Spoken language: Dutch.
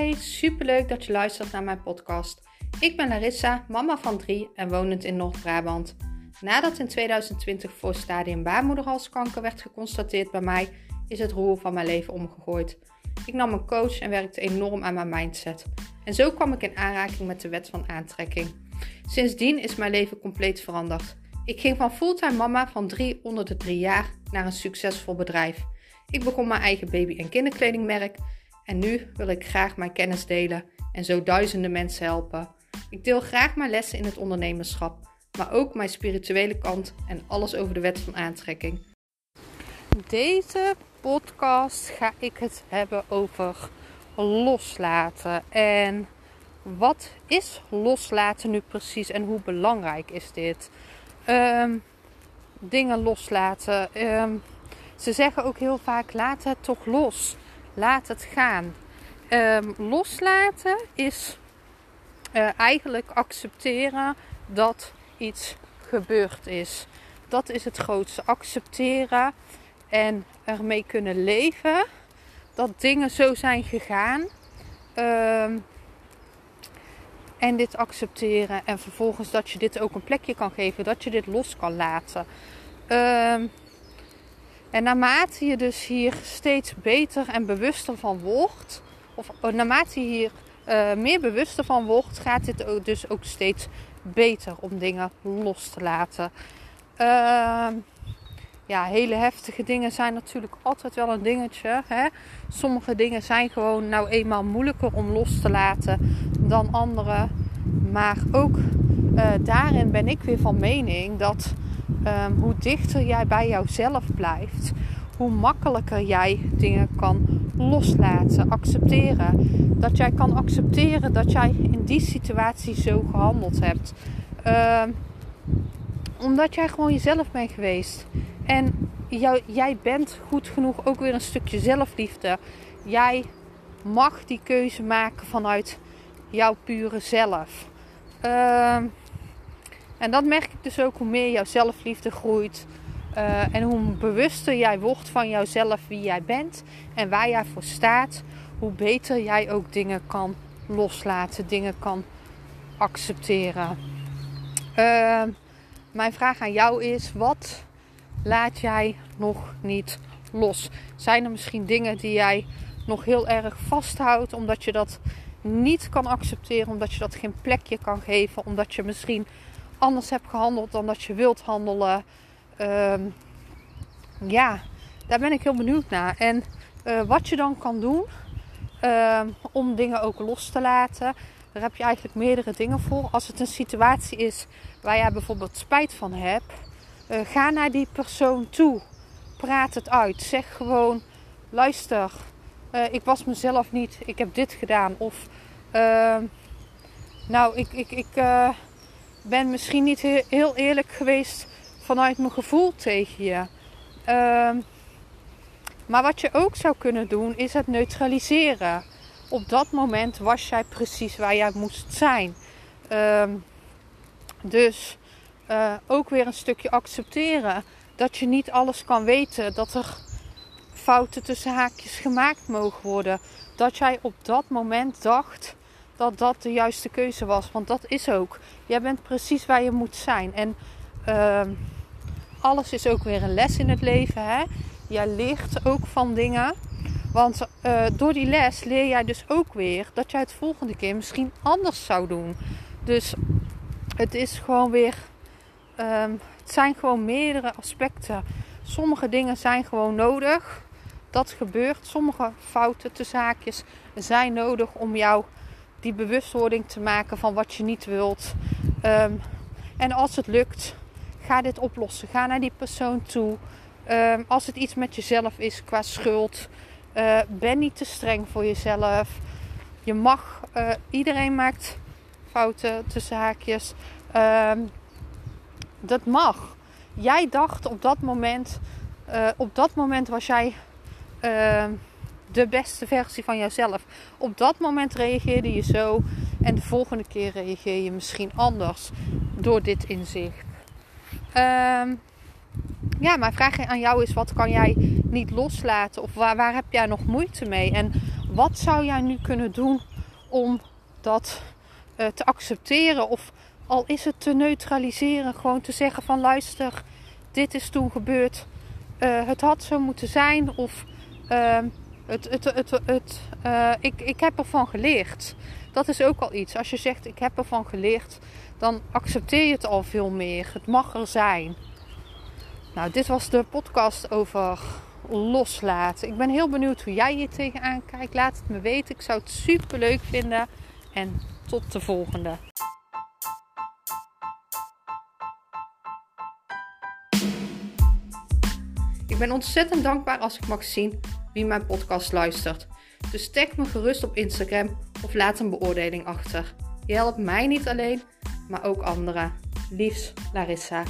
Hi, superleuk dat je luistert naar mijn podcast. Ik ben Larissa, mama van drie en wonend in Noord-Brabant. Nadat in 2020 voor stadium baarmoederhalskanker werd geconstateerd bij mij, is het roer van mijn leven omgegooid. Ik nam een coach en werkte enorm aan mijn mindset. En zo kwam ik in aanraking met de wet van aantrekking. Sindsdien is mijn leven compleet veranderd. Ik ging van fulltime mama van drie onder de drie jaar naar een succesvol bedrijf. Ik begon mijn eigen baby- en kinderkledingmerk en nu wil ik graag mijn kennis delen en zo duizenden mensen helpen. Ik deel graag mijn lessen in het ondernemerschap, maar ook mijn spirituele kant en alles over de wet van aantrekking. Deze podcast ga ik het hebben over loslaten. En wat is loslaten nu precies en hoe belangrijk is dit? Ehm, dingen loslaten. Ehm, ze zeggen ook heel vaak: laat het toch los. Laat het gaan. Ehm, loslaten is uh, eigenlijk accepteren dat iets gebeurd is. Dat is het grootste. Accepteren en ermee kunnen leven dat dingen zo zijn gegaan. Um, en dit accepteren en vervolgens dat je dit ook een plekje kan geven, dat je dit los kan laten. Um, en naarmate je dus hier steeds beter en bewuster van wordt, of oh, naarmate je hier uh, meer bewuster van wordt, gaat dit ook dus ook steeds beter om dingen los te laten. Uh, ja, hele heftige dingen zijn natuurlijk altijd wel een dingetje. Hè? Sommige dingen zijn gewoon nou eenmaal moeilijker om los te laten dan andere. Maar ook uh, daarin ben ik weer van mening dat um, hoe dichter jij bij jouzelf blijft, hoe makkelijker jij dingen kan loslaten, accepteren. Dat jij kan accepteren dat jij in die situatie zo gehandeld hebt. Uh, omdat jij gewoon jezelf bent geweest. En jij bent goed genoeg ook weer een stukje zelfliefde. Jij mag die keuze maken vanuit jouw pure zelf. Uh, en dat merk ik dus ook hoe meer jouw zelfliefde groeit. Uh, en hoe bewuster jij wordt van jouzelf, wie jij bent en waar jij voor staat, hoe beter jij ook dingen kan loslaten, dingen kan accepteren. Uh, mijn vraag aan jou is: wat laat jij nog niet los? Zijn er misschien dingen die jij nog heel erg vasthoudt, omdat je dat niet kan accepteren, omdat je dat geen plekje kan geven, omdat je misschien anders hebt gehandeld dan dat je wilt handelen. Ehm, ja, daar ben ik heel benieuwd naar. En uh, wat je dan kan doen uh, om dingen ook los te laten. Daar heb je eigenlijk meerdere dingen voor. Als het een situatie is waar jij bijvoorbeeld spijt van hebt, uh, ga naar die persoon toe. Praat het uit. Zeg gewoon: luister, eh, ik was mezelf niet, ik heb dit gedaan. Of ehm, nou, ik, ik, ik ben misschien niet heel eerlijk geweest vanuit mijn gevoel tegen je. Uh, maar wat je ook zou kunnen doen, is het neutraliseren. Op dat moment was jij precies waar jij moest zijn. Uh, dus uh, ook weer een stukje accepteren dat je niet alles kan weten. Dat er fouten tussen haakjes gemaakt mogen worden. Dat jij op dat moment dacht dat dat de juiste keuze was. Want dat is ook. Jij bent precies waar je moet zijn. En uh, alles is ook weer een les in het leven. Hè? Jij leert ook van dingen. Want uh, door die les leer jij dus ook weer dat jij het volgende keer misschien anders zou doen. Dus het is gewoon weer. Um, het zijn gewoon meerdere aspecten. Sommige dingen zijn gewoon nodig. Dat gebeurt. Sommige fouten te zaakjes zijn nodig om jou die bewustwording te maken van wat je niet wilt. Um, en als het lukt, ga dit oplossen. Ga naar die persoon toe. Um, als het iets met jezelf is qua schuld, uh, ben niet te streng voor jezelf. Je mag, uh, iedereen maakt fouten tussen haakjes. Um, dat mag. Jij dacht op dat moment, uh, op dat moment was jij de beste versie van jezelf. Op dat moment reageerde je zo en de volgende keer reageer je misschien anders door dit inzicht. Um, ja, mijn vraag aan jou is: wat kan jij niet loslaten? Of waar, waar heb jij nog moeite mee? En wat zou jij nu kunnen doen om dat uh, te accepteren? Of al is het te neutraliseren, gewoon te zeggen van luister, dit is toen gebeurd. Uh, het had zo moeten zijn. Of uh, het, het, het, het, uh, ik, ik heb ervan geleerd. Dat is ook al iets. Als je zegt ik heb ervan geleerd, dan accepteer je het al veel meer. Het mag er zijn. Nou, dit was de podcast over loslaten. Ik ben heel benieuwd hoe jij hier tegenaan kijkt. Laat het me weten. Ik zou het super leuk vinden. En tot de volgende. Ik ben ontzettend dankbaar als ik mag zien wie mijn podcast luistert. Dus tag me gerust op Instagram of laat een beoordeling achter. Je helpt mij niet alleen, maar ook anderen. Liefs, Larissa.